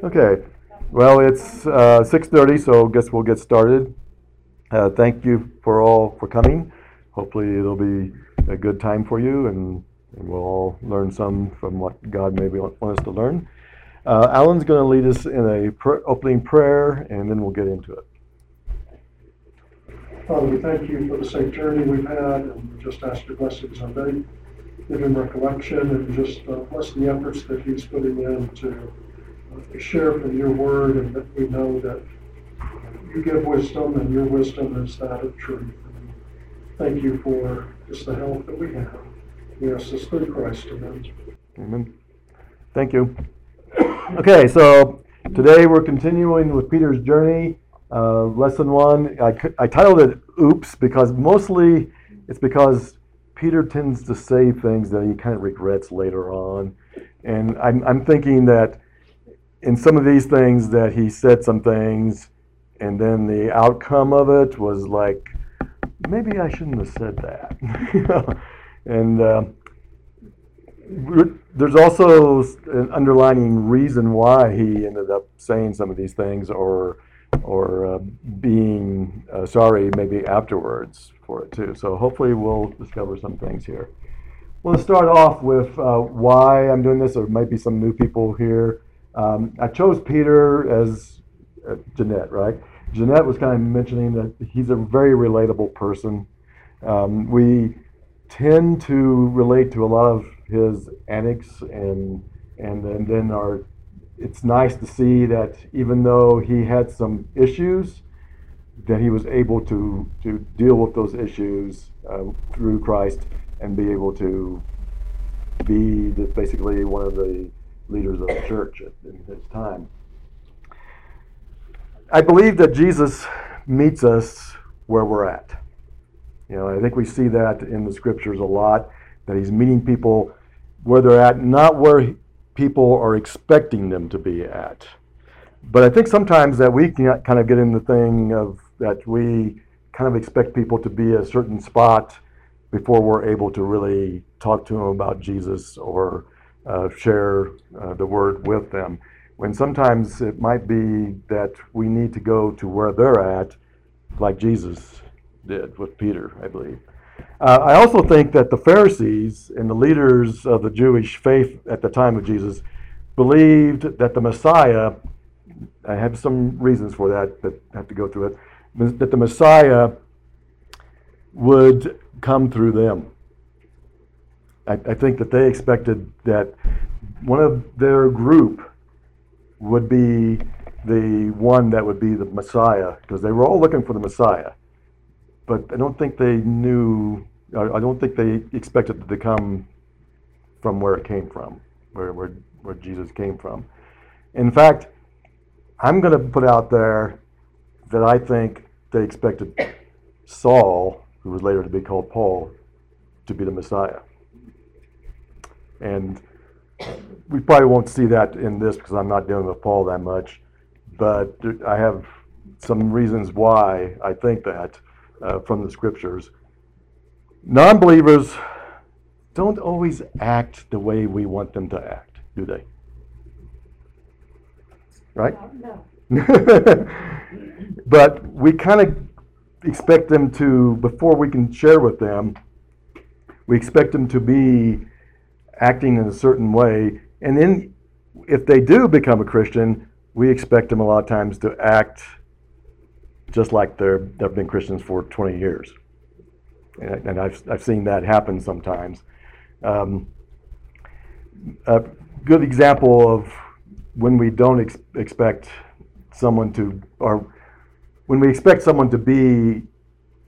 Okay, well, it's uh, 6:30, so I guess we'll get started. Uh, Thank you for all for coming. Hopefully, it'll be a good time for you, and and we'll all learn some from what God maybe want want us to learn. Uh, Alan's going to lead us in a pr- opening prayer, and then we'll get into it. Father, we thank you for the safe journey we've had, and we just ask your blessings on Betty. Give him recollection and just uh, bless the efforts that he's putting in to share from your word, and that we know that you give wisdom, and your wisdom is that of truth. And Thank you for just the help that we have. We ask this through Christ, amen. Amen. Thank you. Okay, so today we're continuing with Peter's journey. Uh, lesson one, I, I titled it Oops because mostly it's because Peter tends to say things that he kind of regrets later on. And I'm, I'm thinking that in some of these things that he said some things and then the outcome of it was like, maybe I shouldn't have said that. and uh, there's also an underlining reason why he ended up saying some of these things or or uh, being uh, sorry maybe afterwards for it too. So hopefully we'll discover some things here. We'll start off with uh, why I'm doing this. There might be some new people here. Um, I chose Peter as uh, Jeanette, right? Jeanette was kind of mentioning that he's a very relatable person. Um, we tend to relate to a lot of his antics and and and then our it's nice to see that even though he had some issues that he was able to to deal with those issues uh, through Christ and be able to be the, basically one of the leaders of the church in his time. I believe that Jesus meets us where we're at. You know, I think we see that in the scriptures a lot, that he's meeting people where they're at, not where people are expecting them to be at. But I think sometimes that we can kind of get in the thing of that we kind of expect people to be a certain spot before we're able to really talk to them about Jesus or uh, share uh, the word with them. When sometimes it might be that we need to go to where they're at, like Jesus did with Peter, I believe. Uh, I also think that the Pharisees and the leaders of the Jewish faith at the time of Jesus believed that the Messiah, I have some reasons for that, but I have to go through it, that the Messiah would come through them. I, I think that they expected that one of their group would be the one that would be the Messiah, because they were all looking for the Messiah but I don't think they knew. I don't think they expected it to come from where it came from, where where, where Jesus came from. In fact, I'm going to put out there that I think they expected Saul, who was later to be called Paul, to be the Messiah. And we probably won't see that in this because I'm not dealing with Paul that much, but I have some reasons why I think that uh, from the scriptures. Non believers don't always act the way we want them to act, do they? Right? No. but we kind of expect them to, before we can share with them, we expect them to be acting in a certain way. And then, if they do become a Christian, we expect them a lot of times to act just like they're, they've been Christians for 20 years. And, and I've, I've seen that happen sometimes. Um, a good example of when we don't ex- expect someone to, or when we expect someone to be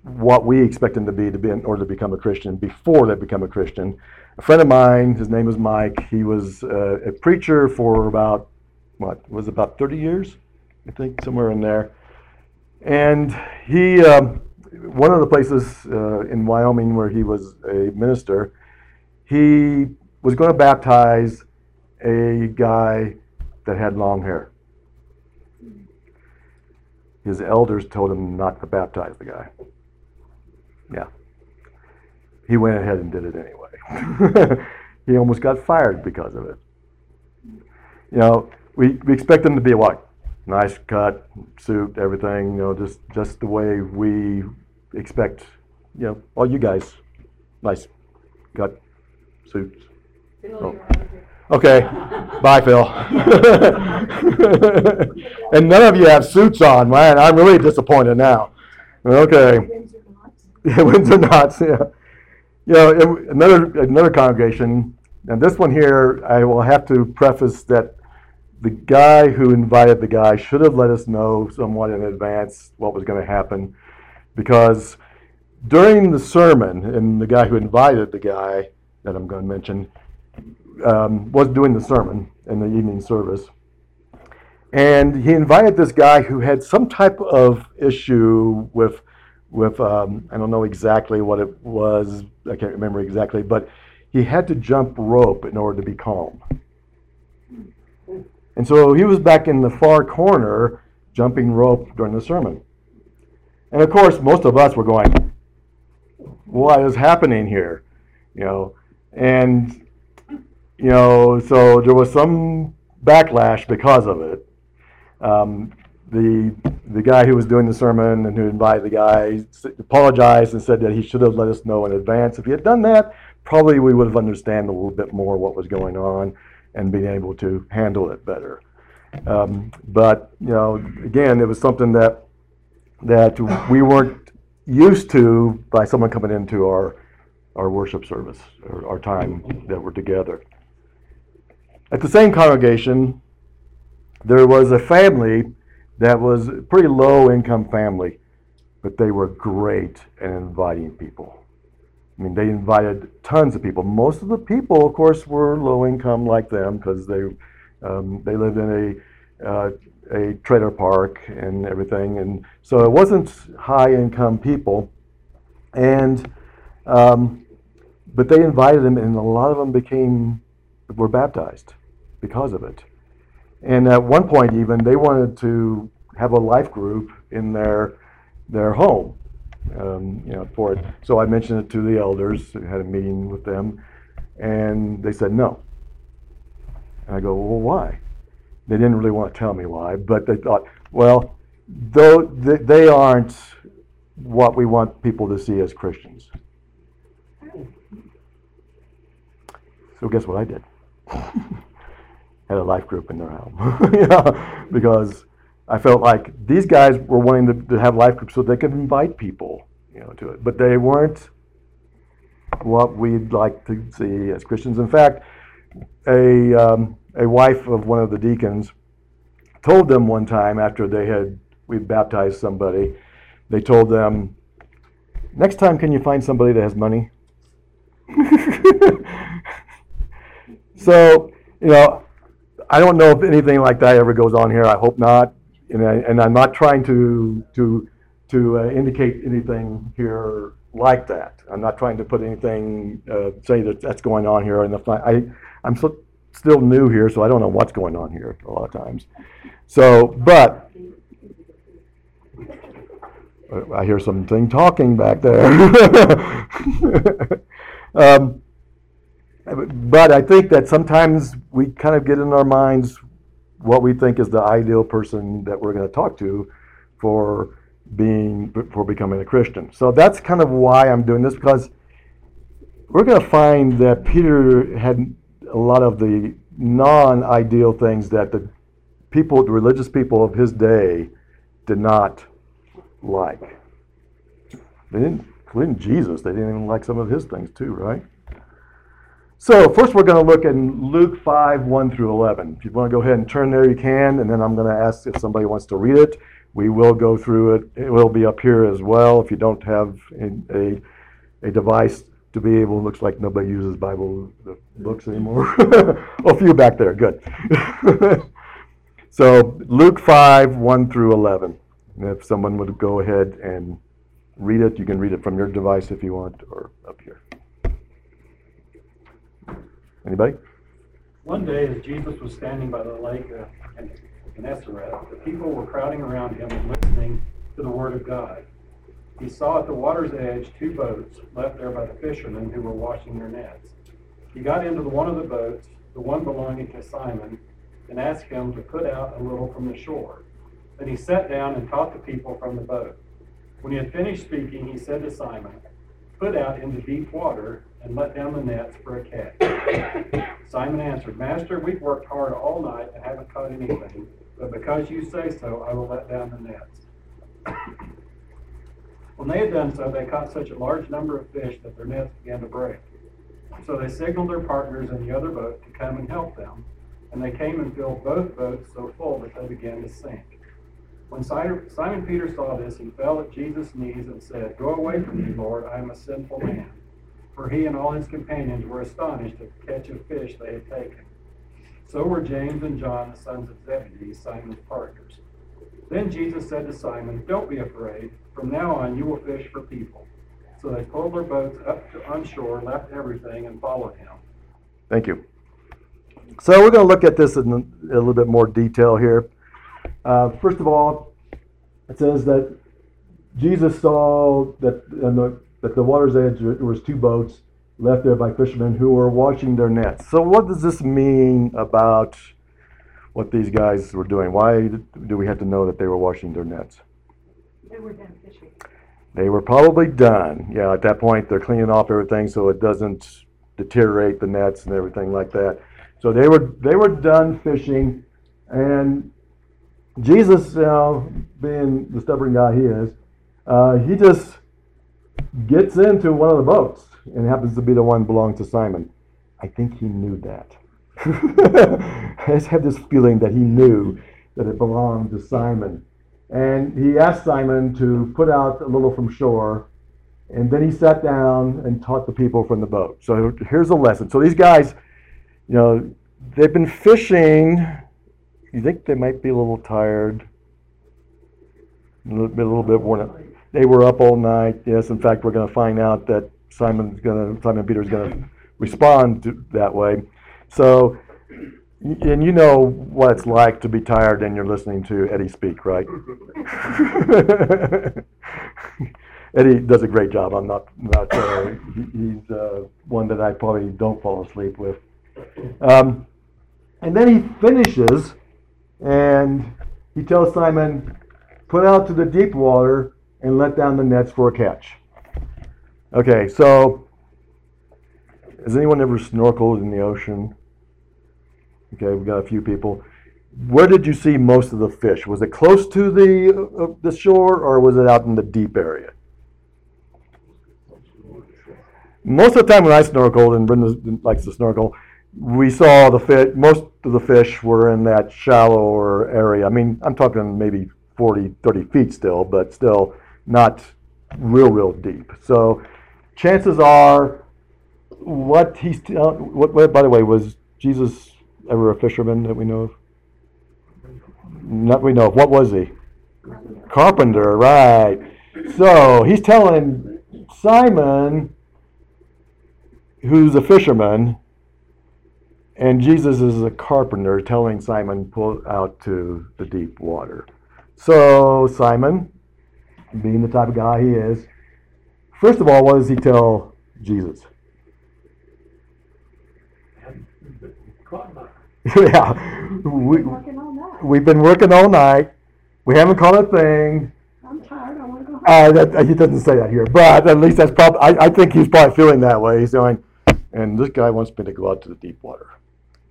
what we expect them to be to be in order to become a Christian before they become a Christian. A friend of mine, his name is Mike. He was uh, a preacher for about what was about 30 years, I think, somewhere in there. And he, um, one of the places uh, in Wyoming where he was a minister, he was going to baptize a guy that had long hair. His elders told him not to baptize the guy. Yeah. He went ahead and did it anyway. he almost got fired because of it. You know, we, we expect them to be what? Nice cut, suit, everything, you know, just, just the way we expect, you know, all you guys, nice cut, suits. Oh. Okay, bye, Phil. and none of you have suits on, man. I'm really disappointed now. Okay. Yeah, Windsor knots. Yeah. You know, another another congregation, and this one here, I will have to preface that the guy who invited the guy should have let us know somewhat in advance what was going to happen, because during the sermon, and the guy who invited the guy that I'm going to mention um, was doing the sermon in the evening service. And he invited this guy who had some type of issue with, with um, I don't know exactly what it was, I can't remember exactly, but he had to jump rope in order to be calm. And so he was back in the far corner jumping rope during the sermon. And of course, most of us were going, What is happening here? You know, and you know, so there was some backlash because of it. Um, the the guy who was doing the sermon and who invited the guy apologized and said that he should have let us know in advance. If he had done that, probably we would have understood a little bit more what was going on and been able to handle it better. Um, but you know, again, it was something that that we weren't used to by someone coming into our our worship service or our time that we're together. At the same congregation, there was a family that was a pretty low income family, but they were great at inviting people. I mean, they invited tons of people. Most of the people, of course, were low income like them because they um, they lived in a uh, a trailer park and everything, and so it wasn't high income people. And um, but they invited them, and a lot of them became were baptized because of it. And at one point, even they wanted to have a life group in their their home, um, you know, for it. So I mentioned it to the elders. Had a meeting with them, and they said no. And I go, well, why? They didn't really want to tell me why, but they thought, well, though they aren't what we want people to see as Christians. So guess what I did? had a life group in their home, because I felt like these guys were wanting to, to have life groups so they could invite people, you know, to it, but they weren't what we'd like to see as Christians. In fact, a um, a wife of one of the deacons told them one time after they had we baptized somebody, they told them, next time can you find somebody that has money? so you know I don't know if anything like that ever goes on here. I hope not. And, I, I'm not trying to to to uh, indicate anything here like that. I'm not trying to put anything uh, say that that's going on here. And I I'm so, still new here, so I don't know what's going on here a lot of times. So, but I hear something talking back there. um, but I think that sometimes we kind of get in our minds what we think is the ideal person that we're going to talk to for being for becoming a Christian. So that's kind of why I'm doing this because we're going to find that Peter had a lot of the non-ideal things that the people, the religious people of his day, did not like. They didn't, including Jesus. They didn't even like some of his things too, right? So first we're going to look in Luke 5, 1 through 11. If you want to go ahead and turn there, you can, and then I'm going to ask if somebody wants to read it. We will go through it. It will be up here as well. If you don't have a, a, a device to be able, looks like nobody uses Bible books anymore. a few back there, good. so Luke 5, 1 through 11. And if someone would go ahead and read it, you can read it from your device if you want, or up here. Anybody? One day, as Jesus was standing by the lake of Gennesaret, the people were crowding around him and listening to the word of God. He saw at the water's edge two boats left there by the fishermen who were washing their nets. He got into the one of the boats, the one belonging to Simon, and asked him to put out a little from the shore. Then he sat down and taught the people from the boat. When he had finished speaking, he said to Simon, Put out into deep water and let down the nets for a catch. Simon answered, Master, we've worked hard all night and haven't caught anything, but because you say so, I will let down the nets. When they had done so, they caught such a large number of fish that their nets began to break. So they signaled their partners in the other boat to come and help them, and they came and filled both boats so full that they began to sink. When Simon Peter saw this, he fell at Jesus' knees and said, Go away from me, Lord, I am a sinful man. For he and all his companions were astonished at the catch of fish they had taken. So were James and John, the sons of Zebedee, Simon's partners. Then Jesus said to Simon, Don't be afraid. From now on you will fish for people. So they pulled their boats up to on shore, left everything, and followed him. Thank you. So we're going to look at this in a little bit more detail here. Uh, first of all, it says that Jesus saw that the, that the water's edge there was two boats left there by fishermen who were washing their nets. So what does this mean about what these guys were doing? Why do we have to know that they were washing their nets? They were done fishing. They were probably done. Yeah, at that point they're cleaning off everything so it doesn't deteriorate the nets and everything like that. So they were they were done fishing, and Jesus, you know, being the stubborn guy he is, uh, he just gets into one of the boats and happens to be the one belonging to Simon. I think he knew that. I just have this feeling that he knew that it belonged to Simon. And he asked Simon to put out a little from shore, and then he sat down and taught the people from the boat. So here's a lesson. So these guys, you know, they've been fishing. You think they might be a little tired, a little bit, a little bit worn out. They were up all night. Yes, in fact, we're going to find out that Simon's going to Simon Peter's going to respond that way. So, and you know what it's like to be tired and you're listening to Eddie speak, right? Eddie does a great job. I'm not not. Uh, he's uh, one that I probably don't fall asleep with. Um, and then he finishes, and he tells Simon, "Put out to the deep water and let down the nets for a catch." Okay, so has anyone ever snorkeled in the ocean? Okay, we've got a few people. Where did you see most of the fish? Was it close to the uh, the shore, or was it out in the deep area? Most of the time when I snorkeled, and Brenda likes to snorkel, we saw the fish. Most of the fish were in that shallower area. I mean, I'm talking maybe 40, 30 feet still, but still not real, real deep. So chances are, what he's uh, what, what by the way was Jesus ever a fisherman that we know of? Not we know of. What was he? Carpenter, right? So he's telling Simon, who's a fisherman, and Jesus is a carpenter, telling Simon pull out to the deep water. So Simon, being the type of guy he is, first of all, what does he tell Jesus? yeah, we, Working all night. we've been working all night. We haven't caught a thing. I'm tired, I wanna go home. Uh, that, he doesn't say that here, but at least that's probably. I, I think he's probably feeling that way. He's going, and this guy wants me to go out to the deep water.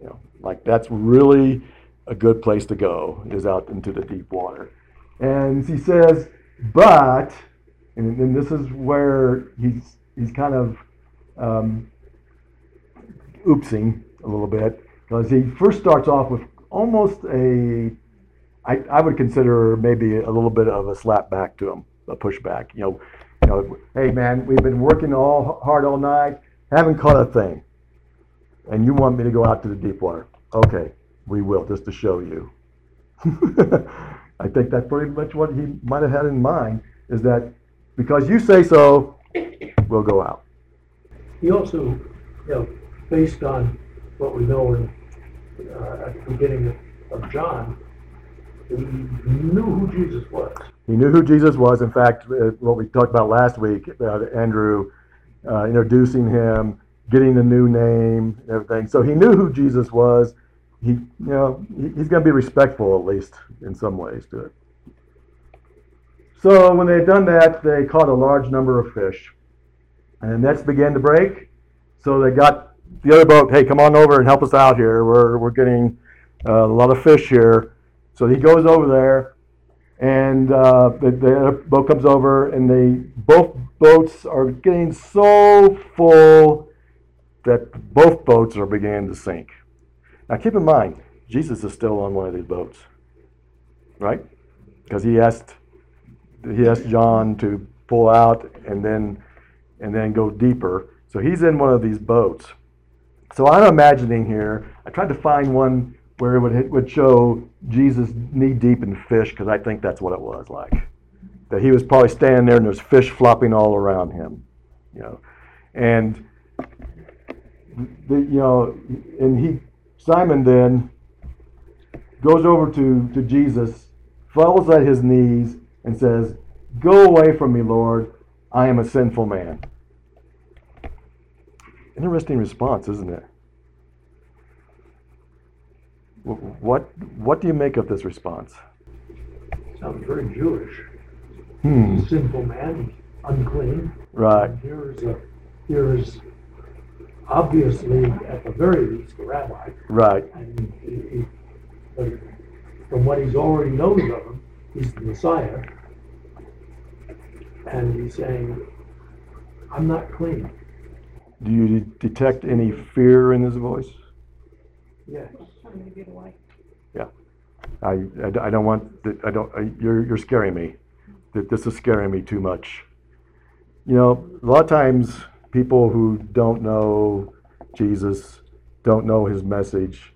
You know, like that's really a good place to go is out into the deep water. And he says, but, and, this is where he's he's kind of um, oopsing a little bit because he first starts off with almost a I, I would consider maybe a little bit of a slap back to him, a pushback. You know, you know, hey man, we've been working all hard all night, haven't caught a thing, and you want me to go out to the deep water? Okay, we will, just to show you. I think that's pretty much what he might have had in mind. Is that because you say so, we'll go out. He also, you know, based on what we know in, uh, at the beginning of, John, he knew who Jesus was. He knew who Jesus was. In fact, uh, what we talked about last week about Andrew uh, introducing him, getting a new name, and everything. So he knew who Jesus was, he, you know, he's going to be respectful at least in some ways to it. So when they had done that, they caught a large number of fish, and the nets began to break. So they got the other boat, hey, come on over and help us out here. We're we're getting uh, a lot of fish here. So he goes over there, and uh, the, the boat comes over, and they both boats are getting so full that both boats are beginning to sink. Now keep in mind, Jesus is still on one of these boats, right? Because he asked he asked John to pull out and then and then go deeper. So he's in one of these boats. So I'm imagining here. I tried to find one where it would would show Jesus knee deep in fish because I think that's what it was like. That he was probably standing there and there's fish flopping all around him, you know, and the, you know, and he Simon then goes over to to Jesus, falls at his knees, and says, "Go away from me, Lord. I am a sinful man." Interesting response, isn't it? What what do you make of this response? Sounds very Jewish. Hmm. Sinful man, unclean. Right. Here is a, here is obviously, at the very least, a rabbi. Right. And he, he, but from what he's already known of him, he's the Messiah. And he's saying, I'm not clean. Do you detect any fear in his voice? Yes. Trying to get away. I, I, I don't want that. I don't. I, you're you're scaring me. That this is scaring me too much. You know, a lot of times people who don't know Jesus, don't know His message,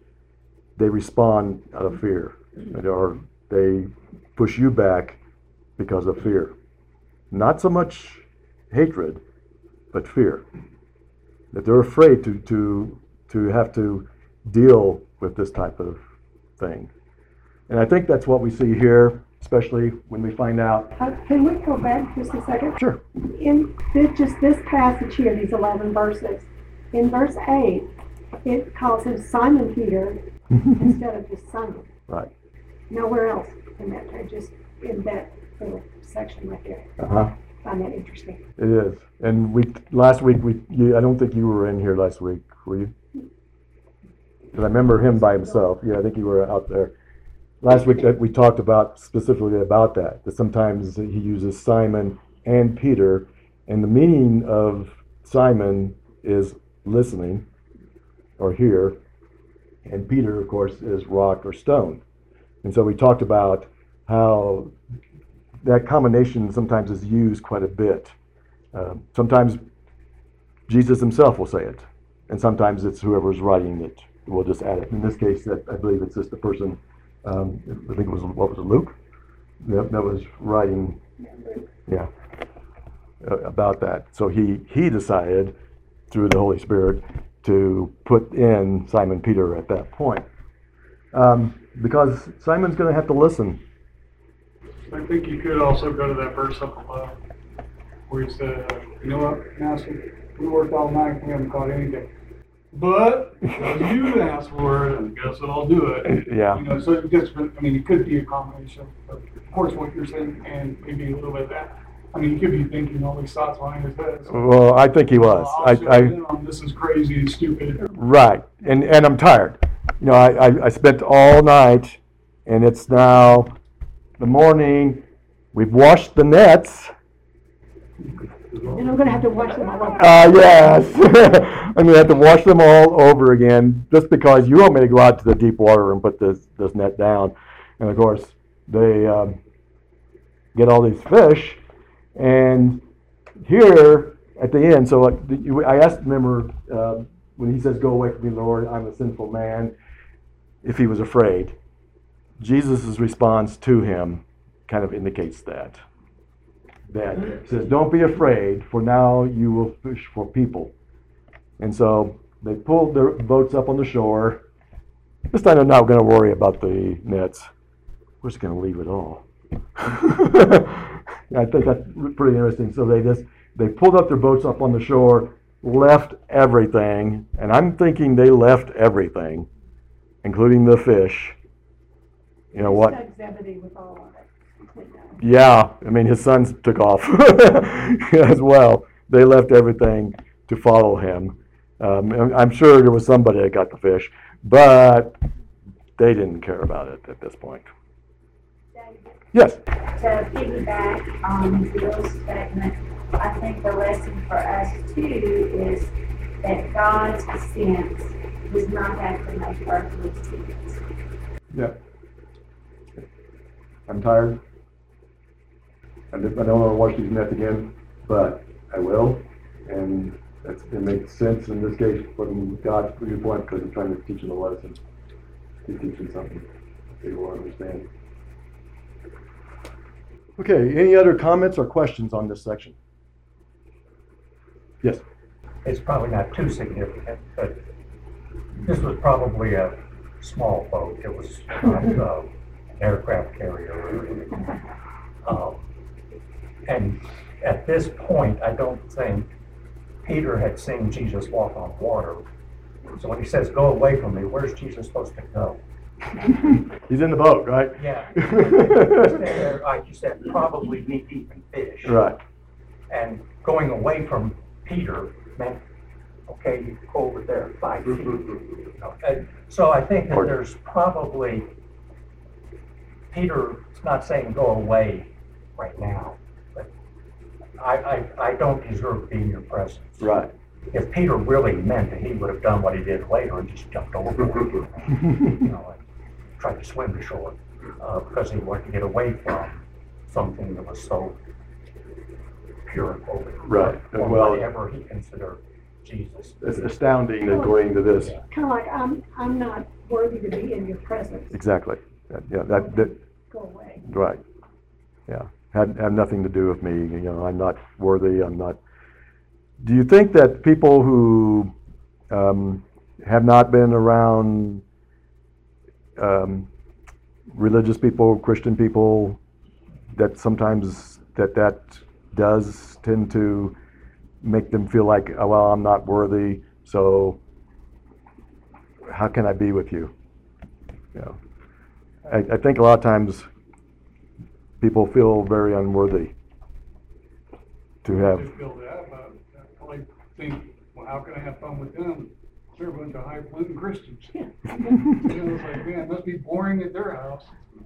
they respond out of fear, or they push you back because of fear. Not so much hatred, but fear. That they're afraid to to to have to deal with this type of thing. And I think that's what we see here, especially when we find out. Uh, Can we go back just a second? Sure. In this, just this passage here, these eleven verses, in verse eight, it calls him Simon Peter instead of just Simon. Right. Nowhere else in that, uh, just in that little section right there. Uh huh. Find that interesting. It is. And we last week we you, I don't think you were in here last week, were you? Because I remember him by himself. Yeah, I think you were out there. Last week that we talked about specifically about that. That sometimes he uses Simon and Peter, and the meaning of Simon is listening or hear, and Peter, of course, is rock or stone. And so we talked about how that combination sometimes is used quite a bit. Um, sometimes Jesus himself will say it, and sometimes it's whoever's writing it will just add it. In this case, I believe it's just the person. Um, I think it was what was it, Luke, that, that was writing. Yeah, about that. So he he decided through the Holy Spirit to put in Simon Peter at that point, um, because Simon's going to have to listen. I think you could also go to that verse up above, where he said, you know what, master, we worked all night, we haven't caught anything. But, because you asked for it, and guess what, I'll do it. Yeah. You know, so it gets, I mean, it could be a combination of, of course, what you're saying, and maybe a little bit of that. I mean, he could be thinking all these thoughts behind his head. Well, I think he was. "Oh, I, I, This is crazy and stupid. right, and and I'm tired. You know, I, I, I spent all night, and it's now the morning. We've washed the nets. And I'm gonna have to watch them all over. Uh, yes, I'm gonna have to wash them all over again just because you want me to go out to the deep water and put this this net down, and of course they um, get all these fish, and here at the end. So I asked, remember uh, when he says, "Go away from me, Lord, I'm a sinful man," if he was afraid. Jesus' response to him kind of indicates that. That says, Don't be afraid, for now you will fish for people. And so they pulled their boats up on the shore. This time they're not going to worry about the nets. We're just going to leave it all. I think that's pretty interesting. So they just they pulled up their boats up on the shore, left everything, and I'm thinking they left everything including the fish. You know what? Yeah, I mean, his sons took off as well. They left everything to follow him. Um, I'm- I'm sure there was somebody that got the fish, but they didn't care about it at this point. Yes. to piggyback on Bill's statement, I think the lesson for us too is that God's sense does not have to make earthly sense. Yeah. I'm tired. I don't want to watch these nets again, but I will. And that's, it makes sense in this case from God's viewpoint because I'm trying to teach them a lesson. He's teaching something they will understand. Okay, any other comments or questions on this section? Yes. It's probably not too significant, but this was probably a small boat. It was not uh, an aircraft carrier or anything. Um, And at this point, I don't think Peter had seen Jesus walk on water. So when he says, "Go away from me," where's Jesus supposed to go? He's in the boat, right? Yeah. There, Like you said, probably knee deep in fish. Right. And going away from Peter meant, okay, you go over there five feet. you know. And So I think that there's probably, Peter's not saying go away right now, I, I, I don't deserve to be in your presence. Right. If Peter really meant it, he would have done what he did later and just jumped over, you know, and tried to swim to shore, uh, because he wanted to get away from something that was so pure and holy. Right, Or well- whatever he considered Jesus. It's astounding according to this. Kind of like, I'm, I'm not worthy to be in your presence. Exactly. That- Yeah, that, that, Go away. right. Yeah, had, had nothing to do with me, you know, I'm not worthy, I'm not. Do you think that people who, um, have not been around, um, religious people, Christian people, that sometimes that that does tend to make them feel like, oh, well, I'm not worthy, so how can I be with you? You know, I, I think a lot of times people feel very unworthy to I have. just feel that, but I probably think, well, how can I have fun with them? They're a bunch of highfalutin Christians. You know, it's like, man, it must be boring at their house.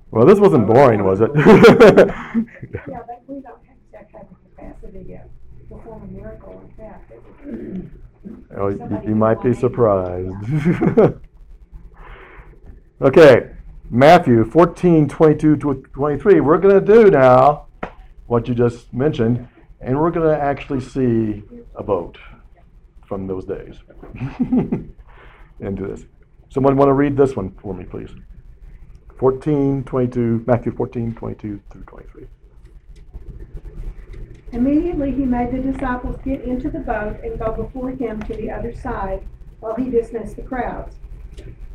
Well, this wasn't boring, was it? Yeah, but we don't have that kind of capacity yet to perform a miracle like that. Oh, you, you might be surprised. okay, Matthew 14, 22 to 23. We're going to do now what you just mentioned, and we're going to actually see a boat from those days into this. Someone want to read this one for me, please? 14, 22, Matthew 14, 22 through 23. Immediately he made the disciples get into the boat and go before him to the other side while he dismissed the crowds.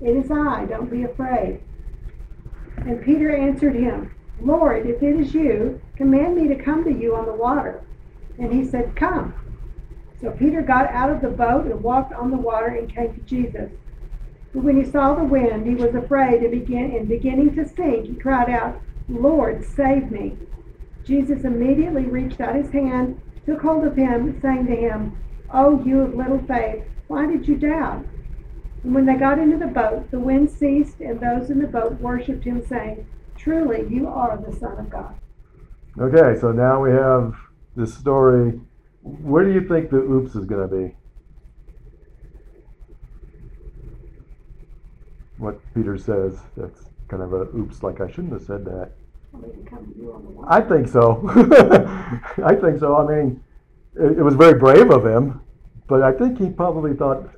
it is I, don't be afraid. And Peter answered him, Lord, if it is you, command me to come to you on the water. And he said, Come. So Peter got out of the boat and walked on the water and came to Jesus. But when he saw the wind, he was afraid and began and beginning to sink, he cried out, Lord, save me. Jesus immediately reached out his hand, took hold of him, saying to him, Oh, you of little faith, why did you doubt? When they got into the boat, the wind ceased, and those in the boat worshipped him, saying, Truly, you are the Son of God. Okay, so now we have this story. Where do you think the oops is going to be? What Peter says, that's kind of a oops, like I shouldn't have said that. I'll even come to you on the water. I think so. I think so. I mean, it, it was very brave of him, but I think he probably thought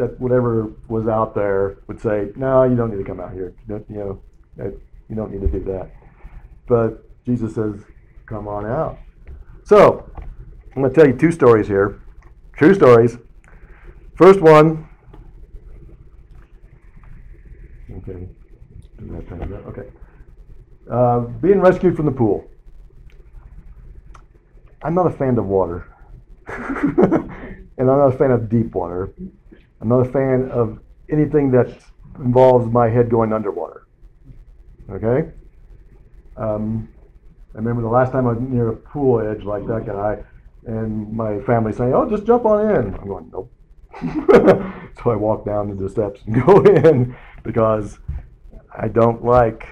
that whatever was out there would say, no, you don't need to come out here. You, you know, you don't need to do that. But Jesus says, come on out. So, I'm going to tell you two stories here. True stories. First one. Okay. Okay. Uh, being rescued from the pool. I'm not a fan of water. and I'm not a fan of deep water. I'm not a fan of anything that involves my head going underwater. Okay? Um, I remember the last time I was near a pool edge like that guy, and my family saying, "Oh, just jump on in." I'm going, "Nope." so I walk down the steps and go in because I don't like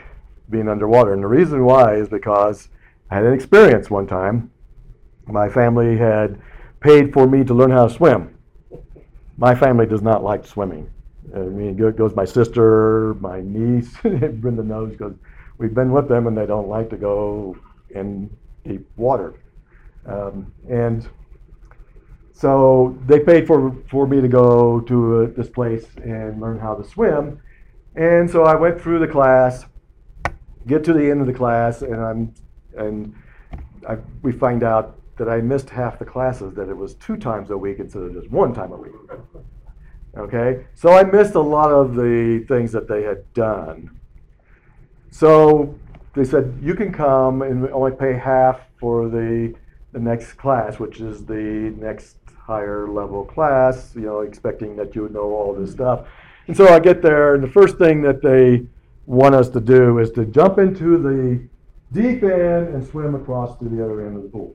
being underwater. And the reason why is because I had an experience one time. My family had paid for me to learn how to swim. My family does not like swimming. I mean, it goes my sister, my niece, Brenda knows because we've been with them and they don't like to go in deep water. Um, and so they paid for, for me to go to uh, this place and learn how to swim. And so I went through the class, get to the end of the class, and I'm and I, we find out that I missed half the classes. That it was two times a week instead of just one time a week. Okay, so I missed a lot of the things that they had done. So they said you can come and only pay half for the the next class, which is the next higher level class. You know, expecting that you would know all this stuff. And so I get there, and the first thing that they want us to do is to jump into the deep end and swim across to the other end of the pool.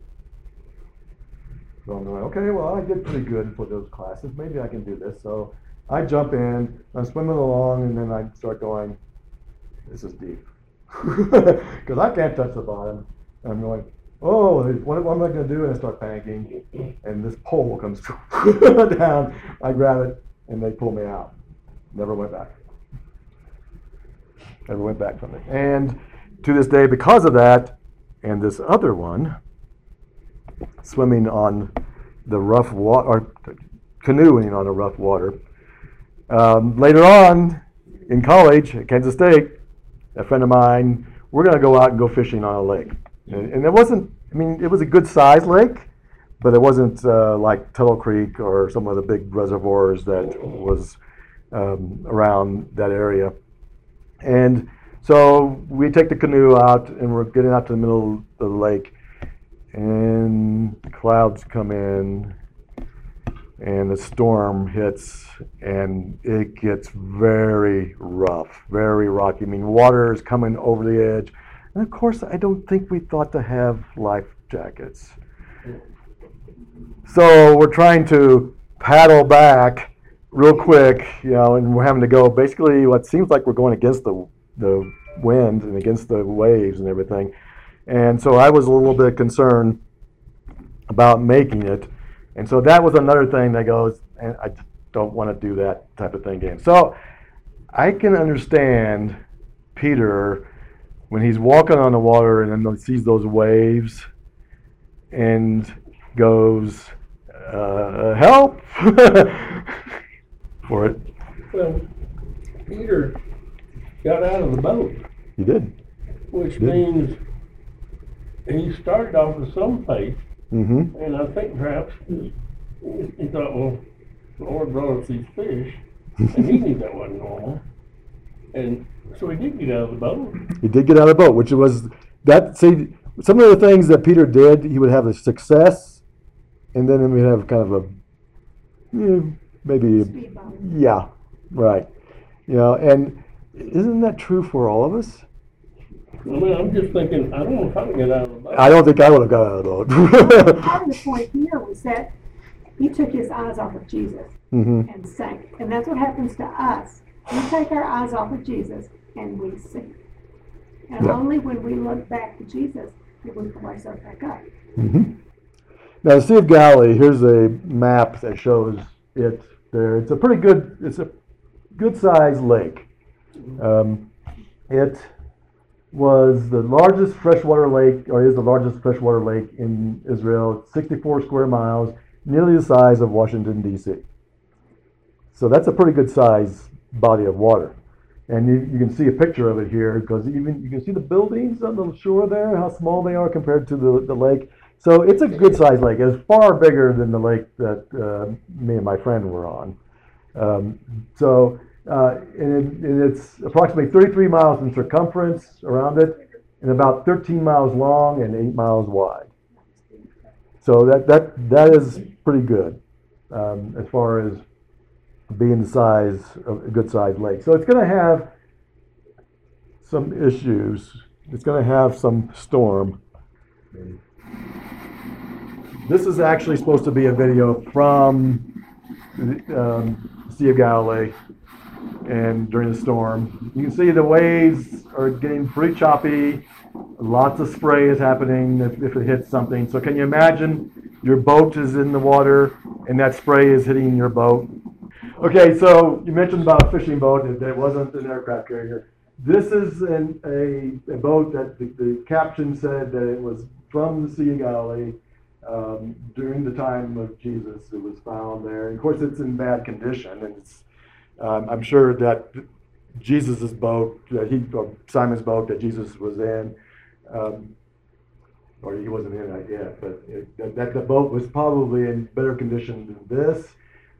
So I'm going, okay, well, I did pretty good for those classes. Maybe I can do this. So I jump in, I'm swimming along, and then I start going, this is deep. Because I can't touch the bottom. And I'm going, oh, what, what am I going to do? And I start panicking. And this pole comes down. I grab it, and they pull me out. Never went back. Never went back from it. And to this day, because of that, and this other one, swimming on the rough water, or canoeing on the rough water. Um, later on in college at Kansas State, a friend of mine, we're going to go out and go fishing on a lake. And, and it wasn't, I mean, it was a good sized lake, but it wasn't uh, like Tuttle Creek or some of the big reservoirs that was um, around that area. And so we take the canoe out and we're getting out to the middle of the lake and the clouds come in and the storm hits and it gets very rough, very rocky. I mean, water is coming over the edge. And of course, I don't think we thought to have life jackets. So we're trying to paddle back real quick, you know, and we're having to go basically what seems like we're going against the, the wind and against the waves and everything. And so I was a little bit concerned about making it. And so that was another thing that goes, and I just don't want to do that type of thing again. So I can understand Peter when he's walking on the water and then sees those waves and goes, uh, help for it. Well, Peter got out of the boat, He did. which Did. means he started off with some faith, Mm-hmm. and I think perhaps he, he thought, well, the Lord brought us these fish, and he knew that wasn't normal. And so he did get out of the boat. He did get out of the boat, which was that. See, some of the things that Peter did, he would have a success, and then we'd have kind of a yeah, maybe Speed yeah, right. You know, and isn't that true for all of us? I mean, I'm just thinking, I don't know if I can get out of the boat. I don't think I would have got out of the boat. Part of the point here was that he took his eyes off of Jesus hmm and sank. And that's what happens to us. We take our eyes off of Jesus and we sink. And Yeah. only when we look back to Jesus do we pull ourselves back up. hmm Now, the Sea of Galilee. Here's a map that shows it there. It's a pretty good. It's a good sized lake. Um, it was the largest freshwater lake, or is the largest freshwater lake in Israel. 64 square miles, nearly the size of Washington D.C. So that's a pretty good size body of water. And you, you can see a picture of it here because even you can see the buildings on the shore there, how small they are compared to the, the lake. So it's a good sized lake. It's far bigger than the lake that uh, me and my friend were on. Um, so uh, and, it, and it's approximately 33 miles in circumference around it, and about 13 miles long and 8 miles wide. So that that that is pretty good um, as far as being the size of a good sized lake. So it's going to have some issues. It's going to have some storm. This is actually supposed to be a video from um, Sea of Galilee and during the storm. You can see the waves are getting pretty choppy. Lots of spray is happening if, if it hits something. So can you imagine your boat is in the water and that spray is hitting your boat? Okay, so you mentioned about a fishing boat that it wasn't an aircraft carrier. This is an, a, a boat that the, the caption said that it was from the Sea of Galilee um, during the time of Jesus. It was found there. Of course, it's in bad condition, and it's um, I'm sure that Jesus' boat, that he, or Simon's boat that Jesus was in, um, or he wasn't in it yet, but it, that, that the boat was probably in better condition than this.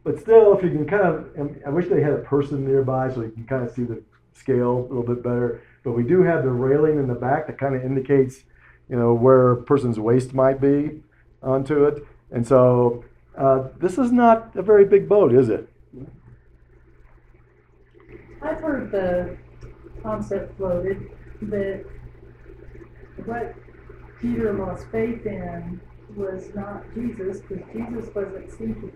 But still, if you can kind of, I wish they had a person nearby so you can kind of see the scale a little bit better. But we do have the railing in the back that kind of indicates, you know, where a person's waist might be onto it. And so uh, this is not a very big boat, is it? I've heard the concept floated that what Peter lost faith in was not Jesus, because Jesus wasn't seeking.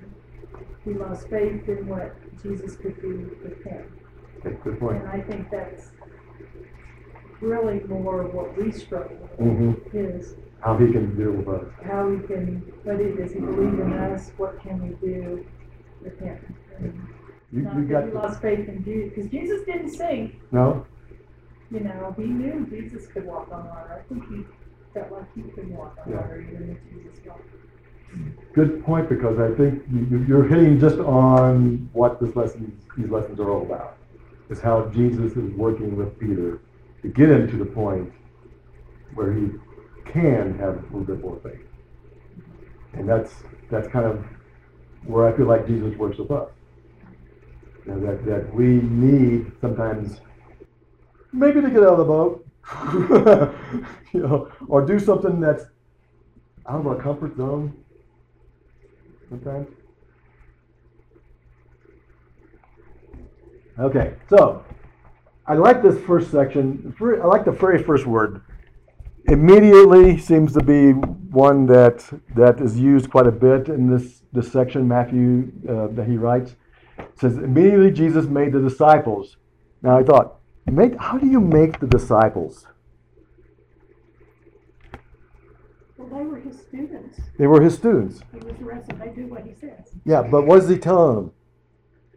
He lost faith in what Jesus could do with him. Okay, good point. And I think that's really more what we struggle with, Mhm. is How he can deal with us. how he can, what it is he believe in us, what can we do with him? And You, you got the, lost faith in Jesus, because Jesus didn't sink, no? you know, he knew Jesus could walk on water. I think he felt like he could walk on Yeah. water even if Jesus walked. Good point because I think you, you- you're hitting just on what this lesson, these lessons are all about. Is how Jesus is working with Peter to get him to the point where he can have a little bit more faith. And that's that's kind of where I feel like Jesus works with us. You know, that, that we need sometimes maybe to get out of the boat, you know, or do something that's out of our comfort zone sometimes. Okay, so I like this first section. I like the very first word. Immediately seems to be one that that is used quite a bit in this this section. Matthew uh, that he writes it says immediately Jesus made the disciples. Now I thought, make how do you make the disciples? Well, they were his students. They were his students. He was arrested. They do what he says. Yeah, but what is he telling them?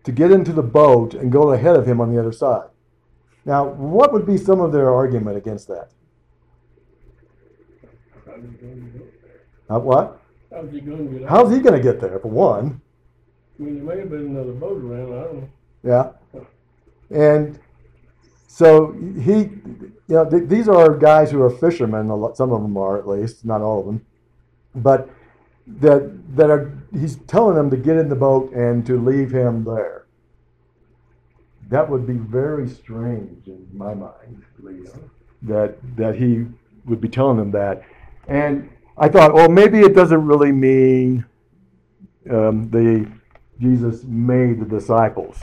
To get into the boat and go ahead of him on the other side. Now, what would be some of their argument against that? How's he gonna get there? What? How's he gonna get out? How's he going to get there, for one? Mean, there may have been another boat around, I don't know. Yeah. And so he, you know, th- these are guys who are fishermen. Some of them are, at least, not all of them. But that that are he's telling them to get in the boat and to leave him there. That would be very strange in my mind, that that he would be telling them that. And I thought, well, maybe it doesn't really mean um, the Jesus made the disciples.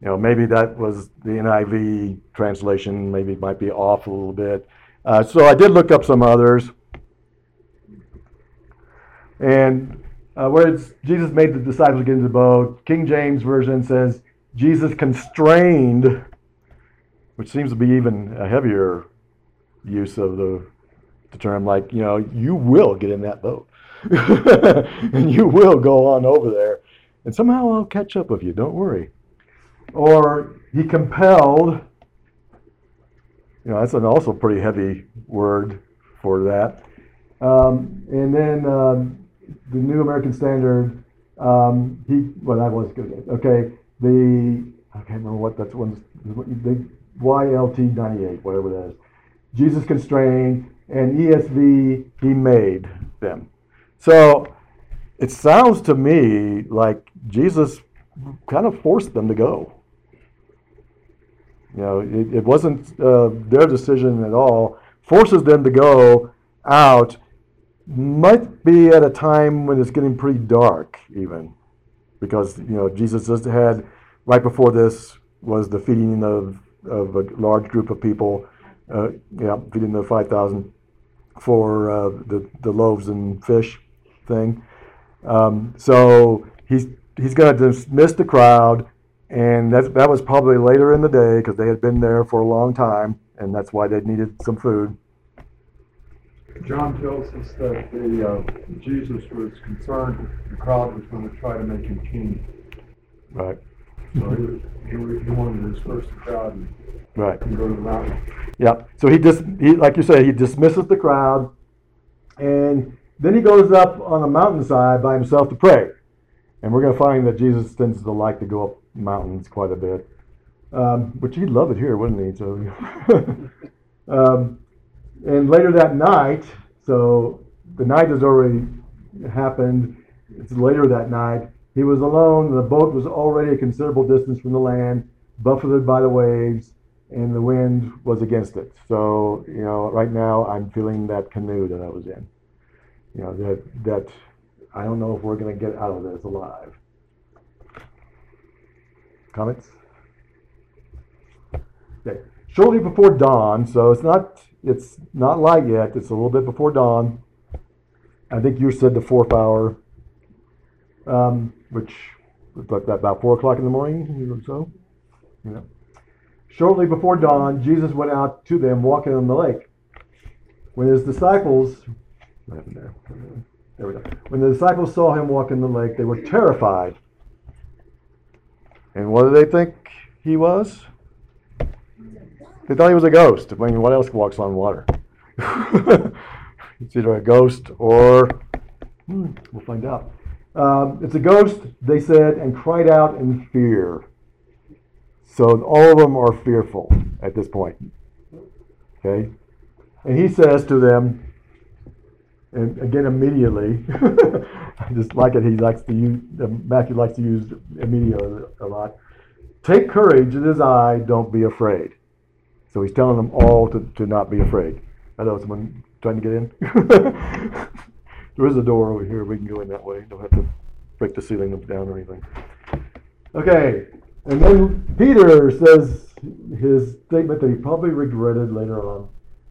You know, maybe that was the NIV translation. Maybe it might be off a little bit. Uh, so I did look up some others. And uh, where it's Jesus made the disciples get into the boat, King James Version says Jesus constrained, which seems to be even a heavier use of the, the term, like, you know, you will get in that boat. and you will go on over there. And somehow I'll catch up with you, don't worry. Or he compelled, you know, that's an also pretty heavy word for that. Um, and then um, the New American Standard, um, he, well, that was good. Okay, the I can't remember what that's one the YLT ninety eight whatever that is. Jesus constrained and ESV he made them. So it sounds to me like Jesus kind of forced them to go. You know, it, it wasn't uh, their decision at all. Forces them to go out might be at a time when it's getting pretty dark, even because you know Jesus just had right before this was the feeding of of a large group of people, uh, yeah, feeding the five thousand for uh, the the loaves and fish thing. Um, so he's he's going to dismiss the crowd, and that that was probably later in the day because they had been there for a long time, and that's why they needed some food. John tells us that the, uh, Jesus was concerned the crowd was gonna try to make him king. Right. So he, was- he, he wanted to disperse the crowd and Right. and go to the mountain. Yeah. So he just he like you say he dismisses the crowd, and then he goes up on a mountainside by himself to pray. And we're going to find that Jesus tends to like to go up mountains quite a bit, um, which he'd love it here, wouldn't he? So, um, and later that night, so the night has already happened. It's later that night. He was alone. The boat was already a considerable distance from the land, buffeted by the waves and the wind was against it. So, you know, right now I'm feeling that canoe that I was in. You know, that that I don't know if we're going to get out of this alive. Comments? Okay. Shortly before dawn, so it's not it's not light yet. It's a little bit before dawn. I think you said the fourth hour, um, which like that about four o'clock in the morning or so. Know. Shortly before dawn, Jesus went out to them walking on the lake. When his disciples, there? There we go. When the disciples saw him walk in the lake, they were terrified. And what did they think he was? They thought he was a ghost. I mean, what else walks on water? it's either a ghost or hmm, we'll find out. Um, it's a ghost, they said, and cried out in fear. So all of them are fearful at this point. Okay? And he says to them, and again immediately, I just like it, he likes to use, Matthew likes to use immediately a lot. Take courage, it is I, don't be afraid. So he's telling them all to, to not be afraid. I know someone trying to get in. there is a door over here, we can go in that way, don't have to break the ceiling down or anything. Okay, and then Peter says his statement that he probably regretted later on.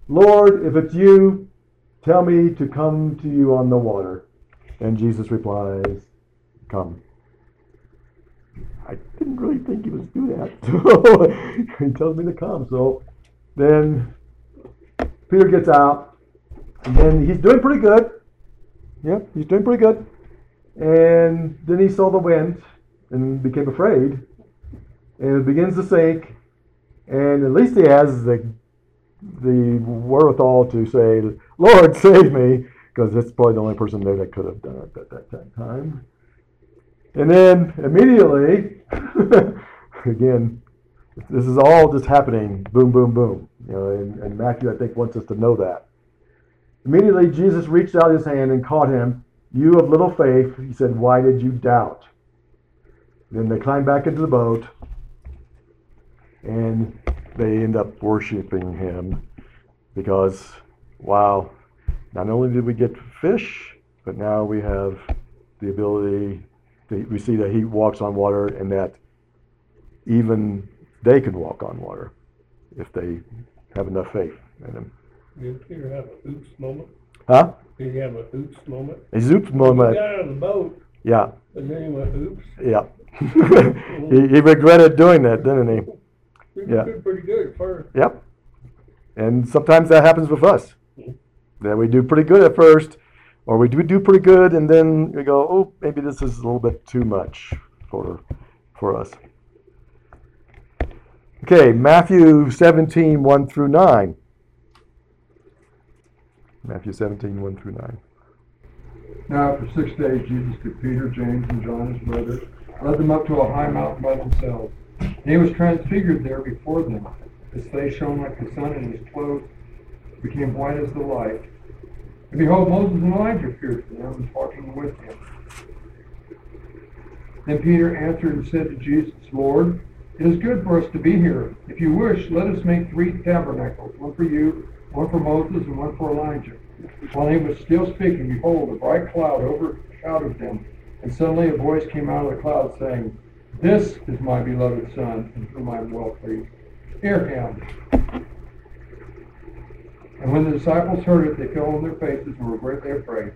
Lord, if it's you, tell me to come to you on the water. And Jesus replies, Come. I didn't really think he was do that. So he tells me to come. So then Peter gets out, and then he's doing pretty good. Yep, he's doing pretty good. And then he saw the wind and became afraid and it begins to sink, and at least he has the the wherewithal to say, "Lord, save me," because that's probably the only person there that could have done it at that, time. And then immediately, again, this is all just happening, boom, boom, boom. You know, and, and Matthew, I think, wants us to know that. Immediately, Jesus reached out his hand and caught him. You of little faith, he said, why did you doubt? Then they climbed back into the boat and they end up worshiping him because, wow, not only did we get fish, but now we have the ability, to, we see that he walks on water and that even they can walk on water if they have enough faith in him. Did Peter have a oops moment? Huh? Did he have a oops moment? A zoop He got out of the boat, Yeah, and then he went oops. yeah. he, he regretted doing that, didn't he? We Yeah. did pretty good at first. Yep. And sometimes that happens with us. That we do pretty good at first, or we do do pretty good, and then we go, oh, maybe this is a little bit too much for for us. Okay, Matthew 17, 1 through 9. Matthew 17, 1 through 9. Now after six days, Jesus took Peter, James, and John his brother, led them up to a high mountain by themselves. And he was transfigured there before them. His face shone like the sun, and his clothes became white as the light. And behold, Moses and Elijah appeared to them, talking with him. Then Peter answered and said to Jesus, Lord, it is good for us to be here. If you wish, let us make three tabernacles, one for you, one for Moses, and one for Elijah. While he was still speaking, behold, a bright cloud overshadowed them, and suddenly a voice came out of the cloud saying, This is my beloved Son, whom I am well pleased. Hear him. And when the disciples heard it, they fell on their faces and were greatly afraid.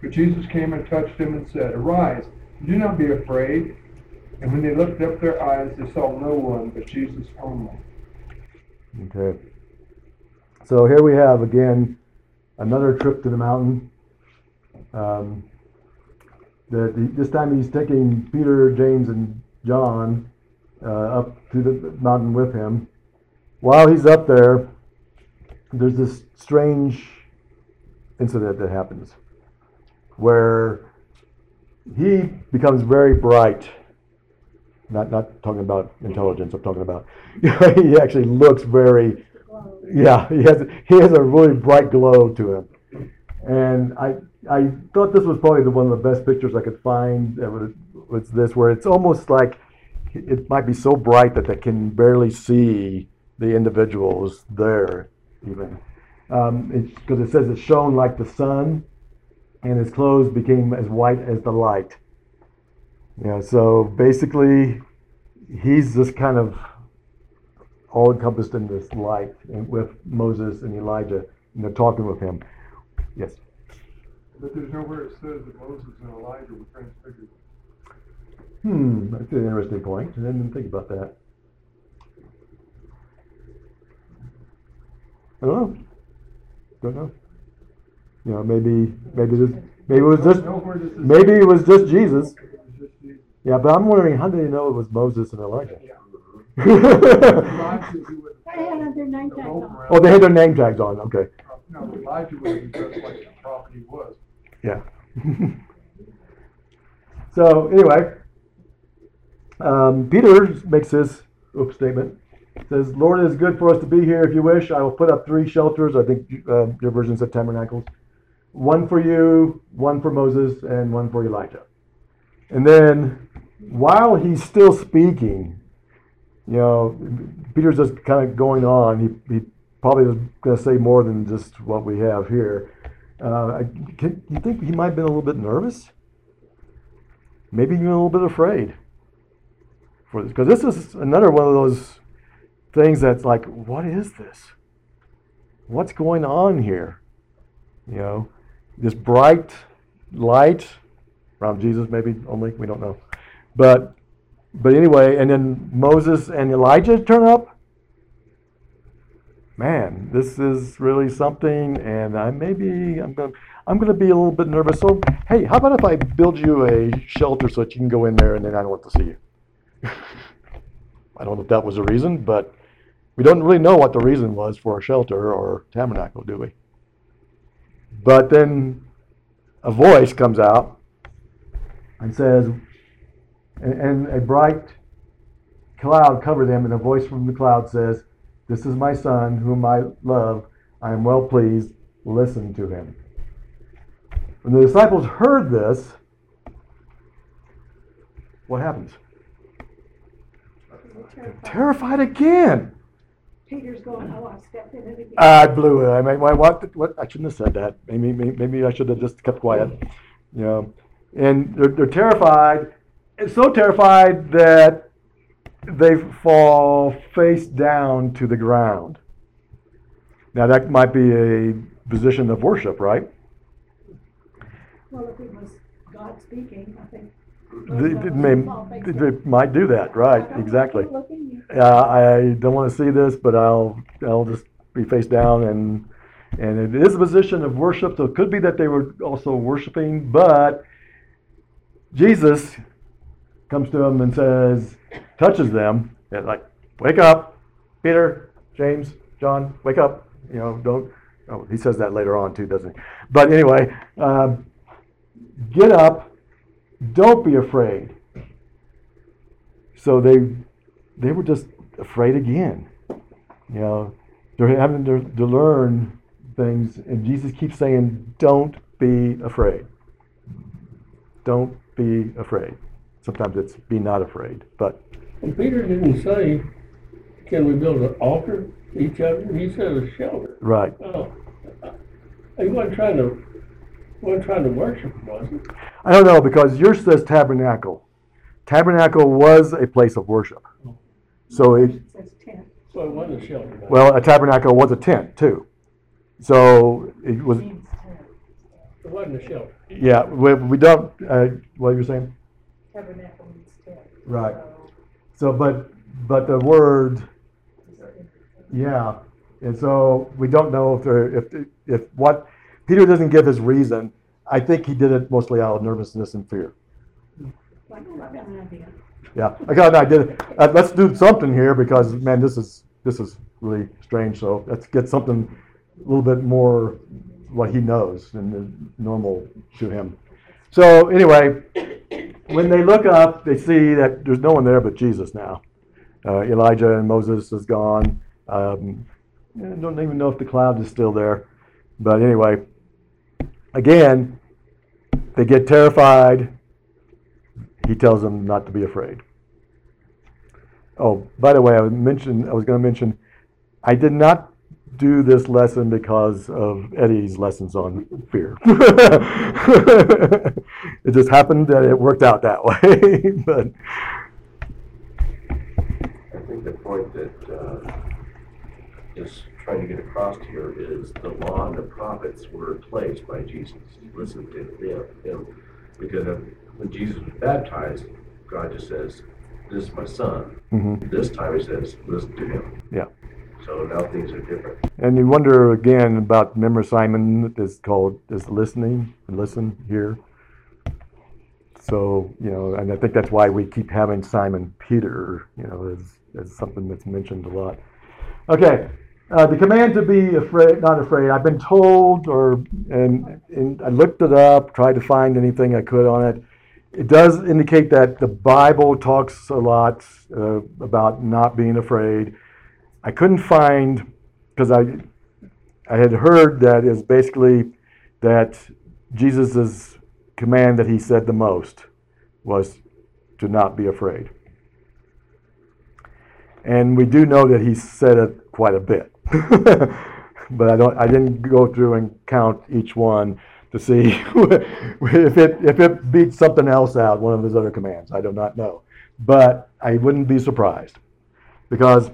But Jesus came and touched them and said, Arise, do not be afraid. And when they lifted up their eyes, they saw no one but Jesus only. Okay. So here we have again another trip to the mountain. Um, the, the, this time he's taking Peter, James, and John uh, up to the mountain with him. While he's up there, there's this strange incident that happens where he becomes very bright. Not not talking about intelligence. I'm talking about he actually looks very. Yeah, he has he has a really bright glow to him, and I I thought this was probably the one of the best pictures I could find. That was, was this where it's almost like it might be so bright that they can barely see the individuals there even. Um, it's because it says it shone like the sun, and his clothes became as white as the light. Know, so basically, he's just kind of all encompassed in this light with Moses and Elijah, and they're talking with him. Yes. But there's nowhere it says that Moses and Elijah were transfigured. Hmm, that's an interesting point. I didn't think about that. I don't know. Don't know. You know, maybe maybe this maybe it was just Nowhere does it say- maybe it was just Jesus. It was just Jesus. Yeah, but I'm wondering how did they know it was Moses and Elijah? Elijah, he would- They had their name tags on. oh, they had their name tags on. Okay. No, Elijah would have like the prophet he was. Yeah. so anyway, um, Peter makes his oops, statement. Says, "Lord, it is good for us to be here. If you wish, I will put up three shelters. I think uh, your version said tabernacles. One for you, one for Moses, and one for Elijah." And then, while he's still speaking, you know, Peter's just kind of going on. He, he probably was going to say more than just what we have here. Uh, I- can, you think he might have been a little bit nervous? Maybe even a little bit afraid for this, because this is another one of those things that's like, what is this? What's going on here? You know, this bright light around Jesus, maybe only we don't know, but but anyway, and then Moses and Elijah turn up. Man, this is really something, and I maybe I'm gonna I'm gonna be a little bit nervous. So hey, how about if I build you a shelter so that you can go in there, and then I don't have to see you. I don't know if that was the reason, but we don't really know what the reason was for a shelter or tabernacle, do we? But then a voice comes out and says, and, and a bright cloud covered them, and a voice from the cloud says, This is my son, whom I love. I am well pleased. Listen to him. When the disciples heard this, what happens? Terrified. Terrified again. Peter's going, oh, I stepped in it again. I blew it. I mean, why, what, what? I shouldn't have said that. Maybe, maybe, maybe I should have just kept quiet. You know, and they're, they're terrified, so terrified that they fall face down to the ground. Now that might be a position of worship, right? Well, if it was God speaking, I think. They, may, they might do that, right? Exactly. Uh, I don't want to see this, but I'll I'll just be face down and and it is a position of worship. So it could be that they were also worshiping, but Jesus comes to them and says, touches them, and like, wake up, Peter, James, John, wake up. You know, don't. Oh, he says that later on too, doesn't he? But anyway, um, get up. Don't be afraid. so they they were just afraid again. You know, they're having to, to learn things, and Jesus keeps saying, "Don't be afraid. Don't be afraid." Sometimes it's be not afraid, but And Peter didn't say, can we build an altar to each other? He said a shelter. right. Oh, he wasn't trying to, wasn't trying to worship, was he? I don't know because yours says tabernacle. Tabernacle was a place of worship. So it, It says tent. So it wasn't a shelter. then. well, a tabernacle was a tent too. So it was, It wasn't a shelter. yeah. We, we don't. Uh, what you're saying? Tabernacle means tent. Right. So, So, but but the word, yeah. And so we don't know if there if if what Peter doesn't give his reason. I think he did it mostly out of nervousness and fear. Yeah, I got an idea. Uh, let's do something here because man, this is this is really strange. So let's get something a little bit more what he knows than normal to him. So anyway, when they look up, they see that there's no one there but Jesus now. Uh, Elijah and Moses is gone. Um, I don't even know if the cloud is still there. But anyway, again, they get terrified. He tells them not to be afraid. Oh, by the way, I mentioned I was going to mention I did not do this lesson because of Eddie's lessons on fear. it just happened that it worked out that way. but I think the point that uh, is trying to get across here is the law and the prophets were placed by Jesus. Listen to him, him. Because when Jesus was baptized, God just says, "This is my son." Mhm. This time He says, "Listen to him." yeah. So now things are different. And you wonder again about remember Simon is called is listening and listen here. So you know, and I think that's why we keep having Simon Peter, you know, as as something that's mentioned a lot. Okay, uh, the command to be afraid, not afraid. I've been told, or and and I looked it up, tried to find anything I could on it. It does indicate that the Bible talks a lot uh, about not being afraid. I couldn't find because I I had heard that is basically that Jesus' command that he said the most was to not be afraid. And we do know that he said it quite a bit. but I don't I didn't go through and count each one to see if it if it beats something else out, one of his other commands. I do not know. But I wouldn't be surprised. Because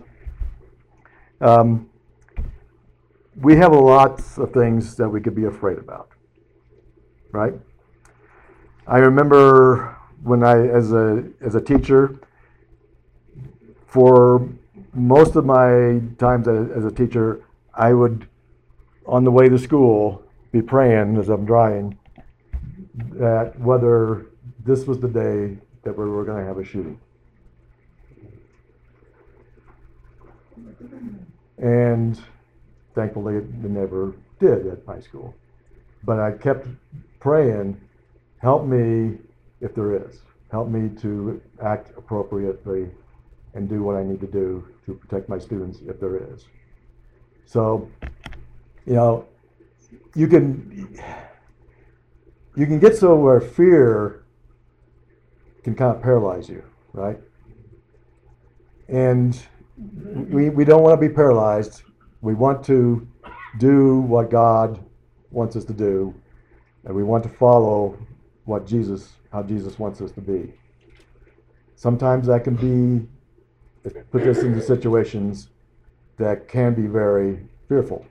um, we have lots of things that we could be afraid about, right? I remember when I, as a as a teacher, for most of my times as, a teacher, I would, on the way to school, be praying as I'm driving that whether this was the day that we were going to have a shooting. And thankfully, it never did at my school. But I kept praying, help me if there is. Help me to act appropriately and do what I need to do to protect my students if there is. So, you know, you can you can get so where fear can kind of paralyze you, right? And we, we don't want to be paralyzed. We want to do what God wants us to do, and we want to follow what Jesus, how Jesus wants us to be. Sometimes that can be, put us into situations that can be very fearful.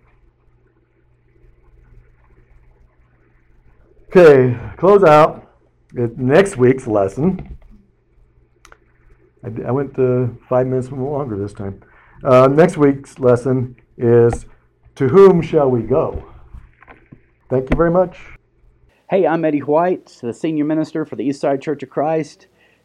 Okay, close out. It, next week's lesson. I went to five minutes longer this time. Uh, next week's lesson is To whom shall we go? Thank you very much. Hey, I'm Eddie White, the senior minister for the Eastside Church of Christ.